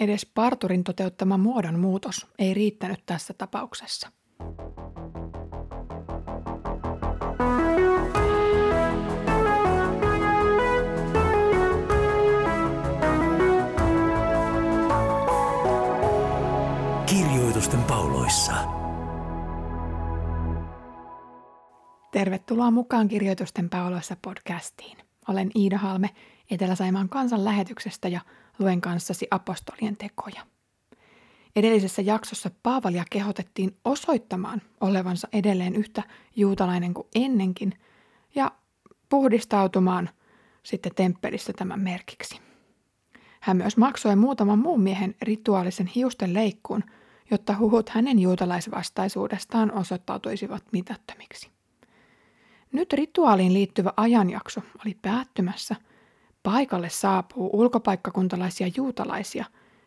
Edes parturin toteuttama muodonmuutos ei riittänyt tässä tapauksessa. Kirjoitusten pauloissa. Tervetuloa mukaan Kirjoitusten pauloissa podcastiin. Olen Iida Halme Etelä-Saimaan kansan lähetyksestä ja luen kanssasi apostolien tekoja. Edellisessä jaksossa Paavalia kehotettiin osoittamaan olevansa edelleen yhtä juutalainen kuin ennenkin ja puhdistautumaan sitten temppelissä tämän merkiksi. Hän myös maksoi muutaman muun miehen rituaalisen hiusten leikkuun, jotta huhut hänen juutalaisvastaisuudestaan osoittautuisivat mitättömiksi. Nyt rituaaliin liittyvä ajanjakso oli päättymässä – paikalle saapuu ulkopaikkakuntalaisia juutalaisia,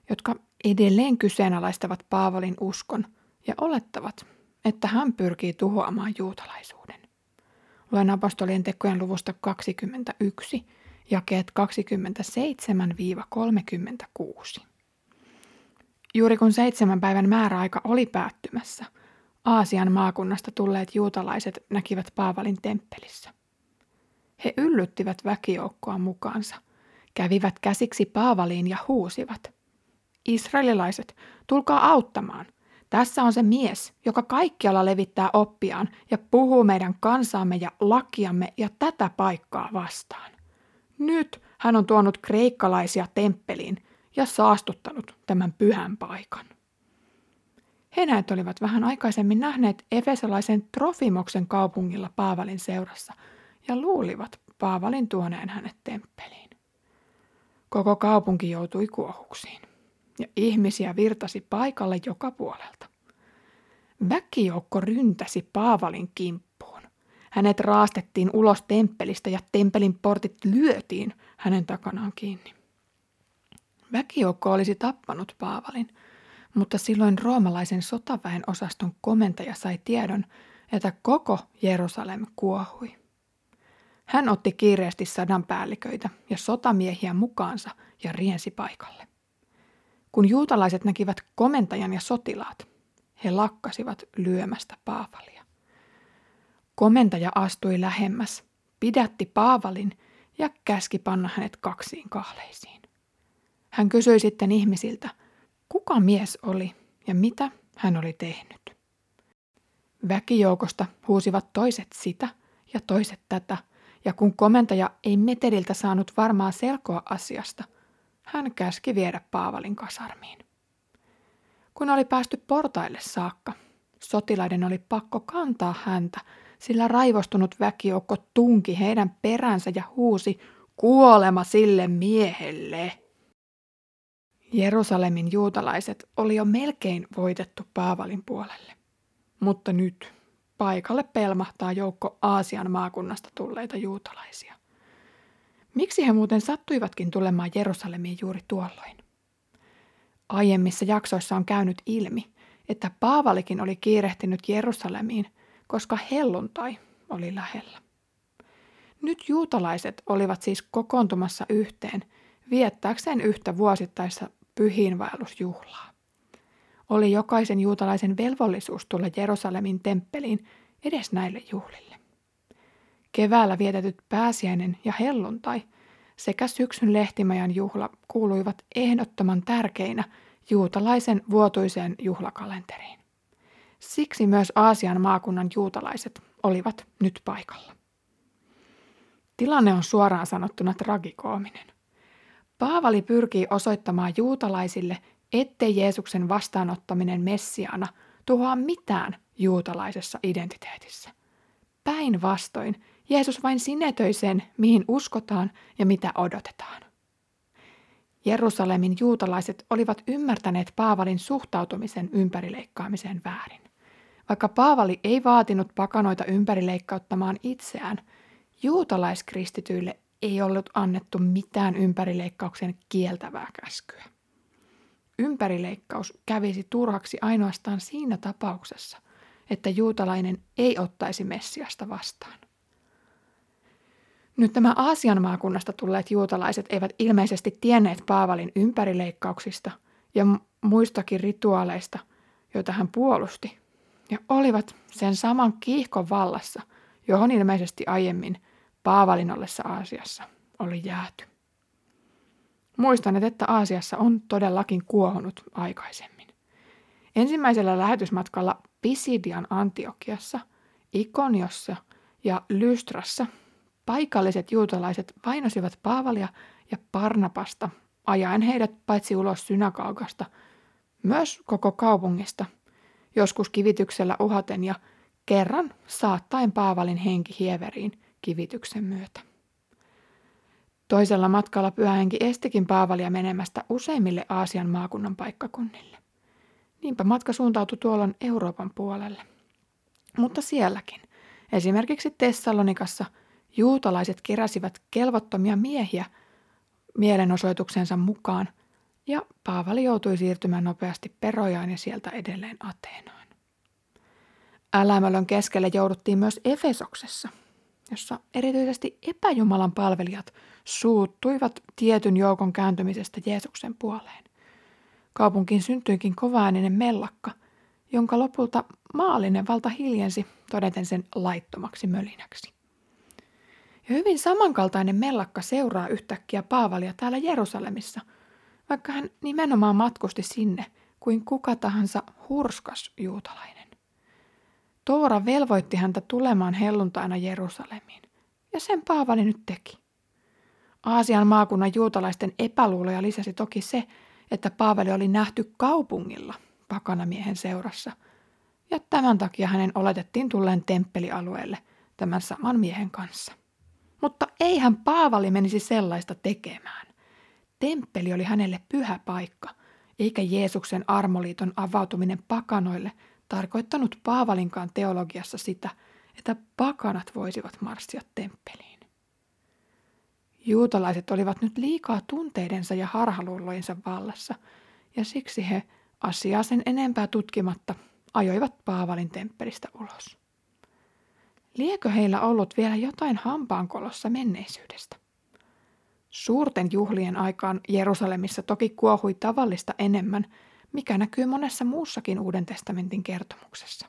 jotka edelleen kyseenalaistavat Paavalin uskon ja olettavat, että hän pyrkii tuhoamaan juutalaisuuden. Luen apostolien tekojen luvusta 21, jakeet 27-36. Juuri kun seitsemän päivän määräaika oli päättymässä, Aasian maakunnasta tulleet juutalaiset näkivät Paavalin temppelissä. He yllyttivät väkijoukkoa mukaansa, kävivät käsiksi Paavaliin ja huusivat. Israelilaiset, tulkaa auttamaan. Tässä on se mies, joka kaikkialla levittää oppiaan ja puhuu meidän kansaamme ja lakiamme ja tätä paikkaa vastaan. Nyt hän on tuonut kreikkalaisia temppeliin ja saastuttanut tämän pyhän paikan. He näet olivat vähän aikaisemmin nähneet efesolaisen Trofimoksen kaupungilla Paavalin seurassa – ja luulivat Paavalin tuoneen hänet temppeliin. Koko kaupunki joutui kuohuksiin ja ihmisiä virtasi paikalle joka puolelta. Väkijoukko ryntäsi Paavalin kimppuun. Hänet raastettiin ulos temppelistä ja temppelin portit lyötiin hänen takanaan kiinni. Väkijoukko olisi tappanut Paavalin, mutta silloin roomalaisen sotaväen osaston komentaja sai tiedon, että koko Jerusalem kuohui. Hän otti kiireesti sadan päälliköitä ja sotamiehiä mukaansa ja riensi paikalle. Kun juutalaiset näkivät komentajan ja sotilaat, he lakkasivat lyömästä Paavalia. Komentaja astui lähemmäs, pidätti Paavalin ja käski panna hänet kaksiin kahleisiin. Hän kysyi sitten ihmisiltä, kuka mies oli ja mitä hän oli tehnyt. Väkijoukosta huusivat toiset sitä ja toiset tätä – ja kun komentaja ei meteliltä saanut varmaa selkoa asiasta, hän käski viedä Paavalin kasarmiin. Kun oli päästy portaille saakka, sotilaiden oli pakko kantaa häntä, sillä raivostunut väkijoukko tunki heidän peränsä ja huusi kuolema sille miehelle. Jerusalemin juutalaiset oli jo melkein voitettu Paavalin puolelle. Mutta nyt paikalle pelmahtaa joukko Aasian maakunnasta tulleita juutalaisia. Miksi he muuten sattuivatkin tulemaan Jerusalemiin juuri tuolloin? Aiemmissa jaksoissa on käynyt ilmi, että Paavalikin oli kiirehtinyt Jerusalemiin, koska helluntai oli lähellä. Nyt juutalaiset olivat siis kokoontumassa yhteen viettääkseen yhtä vuosittaista pyhiinvaellusjuhlaa oli jokaisen juutalaisen velvollisuus tulla Jerusalemin temppeliin edes näille juhlille. Keväällä vietetyt pääsiäinen ja helluntai sekä syksyn lehtimajan juhla kuuluivat ehdottoman tärkeinä juutalaisen vuotuiseen juhlakalenteriin. Siksi myös Aasian maakunnan juutalaiset olivat nyt paikalla. Tilanne on suoraan sanottuna tragikoominen. Paavali pyrkii osoittamaan juutalaisille ettei Jeesuksen vastaanottaminen Messiana tuhoa mitään juutalaisessa identiteetissä. Päinvastoin, Jeesus vain sinetöi sen, mihin uskotaan ja mitä odotetaan. Jerusalemin juutalaiset olivat ymmärtäneet Paavalin suhtautumisen ympärileikkaamiseen väärin. Vaikka Paavali ei vaatinut pakanoita ympärileikkauttamaan itseään, juutalaiskristityille ei ollut annettu mitään ympärileikkauksen kieltävää käskyä ympärileikkaus kävisi turhaksi ainoastaan siinä tapauksessa, että juutalainen ei ottaisi Messiasta vastaan. Nyt nämä Aasian maakunnasta tulleet juutalaiset eivät ilmeisesti tienneet Paavalin ympärileikkauksista ja muistakin rituaaleista, joita hän puolusti, ja olivat sen saman kiihkon vallassa, johon ilmeisesti aiemmin Paavalin ollessa Aasiassa oli jääty. Muistan, että Aasiassa on todellakin kuohunut aikaisemmin. Ensimmäisellä lähetysmatkalla Pisidian Antiokiassa, Ikoniossa ja Lystrassa paikalliset juutalaiset vainosivat Paavalia ja Parnapasta, ajaen heidät paitsi ulos synagogasta, myös koko kaupungista, joskus kivityksellä uhaten ja kerran saattaen Paavalin henki hieveriin kivityksen myötä. Toisella matkalla pyhähenki estikin Paavalia menemästä useimmille Aasian maakunnan paikkakunnille. Niinpä matka suuntautui tuolloin Euroopan puolelle. Mutta sielläkin, esimerkiksi Tessalonikassa, juutalaiset keräsivät kelvottomia miehiä mielenosoituksensa mukaan, ja Paavali joutui siirtymään nopeasti Perojaan ja sieltä edelleen Ateenaan. Älämölön keskelle jouduttiin myös Efesoksessa, jossa erityisesti epäjumalan palvelijat suuttuivat tietyn joukon kääntymisestä Jeesuksen puoleen. Kaupunkiin syntyikin kovaääninen mellakka, jonka lopulta maallinen valta hiljensi todeten sen laittomaksi mölinäksi. Ja hyvin samankaltainen mellakka seuraa yhtäkkiä Paavalia täällä Jerusalemissa, vaikka hän nimenomaan matkusti sinne kuin kuka tahansa hurskas juutalainen. Toora velvoitti häntä tulemaan helluntaina Jerusalemiin, ja sen Paavali nyt teki. Aasian maakunnan juutalaisten epäluuloja lisäsi toki se, että Paavali oli nähty kaupungilla pakanamiehen seurassa, ja tämän takia hänen oletettiin tulleen temppelialueelle tämän saman miehen kanssa. Mutta eihän Paavali menisi sellaista tekemään. Temppeli oli hänelle pyhä paikka, eikä Jeesuksen armoliiton avautuminen pakanoille tarkoittanut Paavalinkaan teologiassa sitä, että pakanat voisivat marssia temppeliin. Juutalaiset olivat nyt liikaa tunteidensa ja harhaluulojensa vallassa, ja siksi he asiaa sen enempää tutkimatta ajoivat Paavalin temppelistä ulos. Liekö heillä ollut vielä jotain hampaankolossa menneisyydestä? Suurten juhlien aikaan Jerusalemissa toki kuohui tavallista enemmän, mikä näkyy monessa muussakin Uuden testamentin kertomuksessa.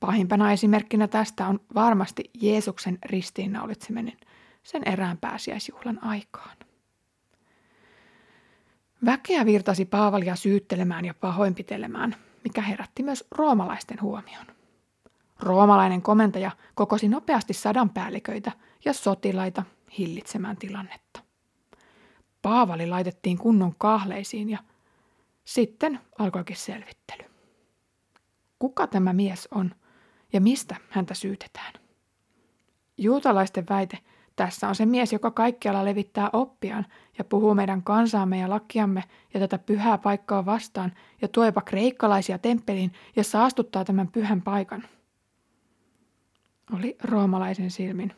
Pahimpana esimerkkinä tästä on varmasti Jeesuksen ristiinnaulitseminen – sen erään pääsiäisjuhlan aikaan. Väkeä virtasi Paavalia syyttelemään ja pahoinpitelemään, mikä herätti myös roomalaisten huomion. Roomalainen komentaja kokosi nopeasti sadan päälliköitä ja sotilaita hillitsemään tilannetta. Paavali laitettiin kunnon kahleisiin ja sitten alkoikin selvittely. Kuka tämä mies on ja mistä häntä syytetään? Juutalaisten väite tässä on se mies, joka kaikkialla levittää oppiaan ja puhuu meidän kansaamme ja lakiamme ja tätä pyhää paikkaa vastaan ja tuopa kreikkalaisia temppeliin ja saastuttaa tämän pyhän paikan. Oli roomalaisen silmin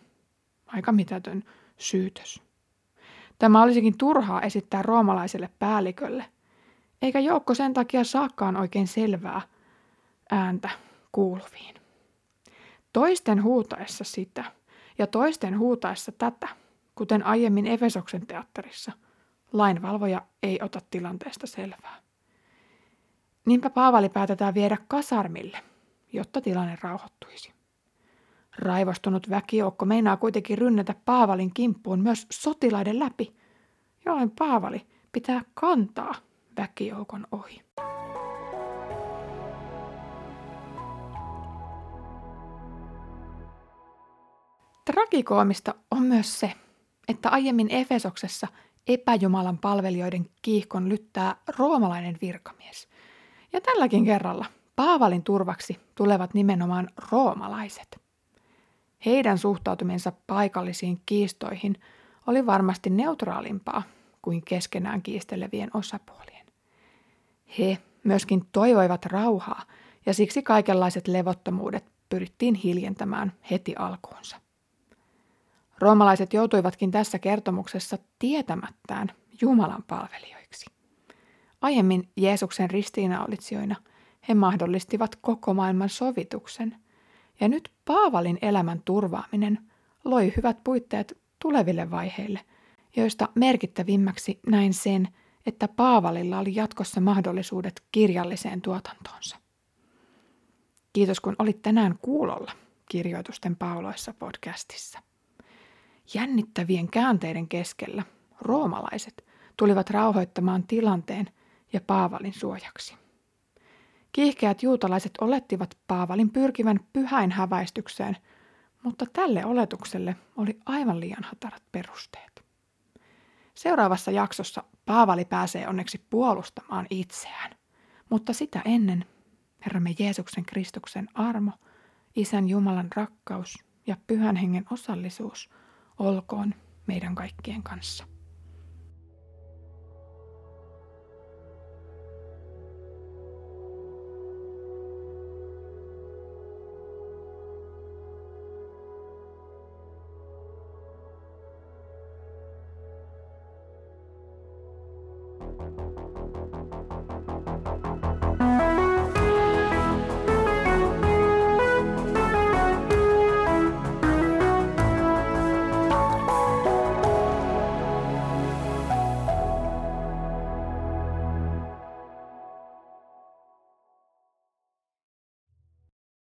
aika mitätön syytös. Tämä olisikin turhaa esittää roomalaiselle päällikölle, eikä joukko sen takia saakaan oikein selvää ääntä kuuluviin. Toisten huutaessa sitä – ja toisten huutaessa tätä, kuten aiemmin Efesoksen teatterissa, lainvalvoja ei ota tilanteesta selvää. Niinpä Paavali päätetään viedä kasarmille, jotta tilanne rauhoittuisi. Raivostunut väkijoukko meinaa kuitenkin rynnätä Paavalin kimppuun myös sotilaiden läpi, jolloin Paavali pitää kantaa väkijoukon ohi. Tragikoomista on myös se, että aiemmin Efesoksessa epäjumalan palvelijoiden kiihkon lyttää roomalainen virkamies. Ja tälläkin kerralla Paavalin turvaksi tulevat nimenomaan roomalaiset. Heidän suhtautumisensa paikallisiin kiistoihin oli varmasti neutraalimpaa kuin keskenään kiistelevien osapuolien. He myöskin toivoivat rauhaa ja siksi kaikenlaiset levottomuudet pyrittiin hiljentämään heti alkuunsa. Roomalaiset joutuivatkin tässä kertomuksessa tietämättään Jumalan palvelijoiksi. Aiemmin Jeesuksen ristiinnaolitsijoina he mahdollistivat koko maailman sovituksen, ja nyt Paavalin elämän turvaaminen loi hyvät puitteet tuleville vaiheille, joista merkittävimmäksi näin sen, että Paavalilla oli jatkossa mahdollisuudet kirjalliseen tuotantoonsa. Kiitos kun olit tänään kuulolla kirjoitusten pauloissa podcastissa. Jännittävien käänteiden keskellä roomalaiset tulivat rauhoittamaan tilanteen ja Paavalin suojaksi. Kiihkeät juutalaiset olettivat Paavalin pyrkivän pyhäin häväistykseen, mutta tälle oletukselle oli aivan liian hatarat perusteet. Seuraavassa jaksossa Paavali pääsee onneksi puolustamaan itseään, mutta sitä ennen Herramme Jeesuksen Kristuksen armo, Isän Jumalan rakkaus ja Pyhän Hengen osallisuus olkoon meidän kaikkien kanssa.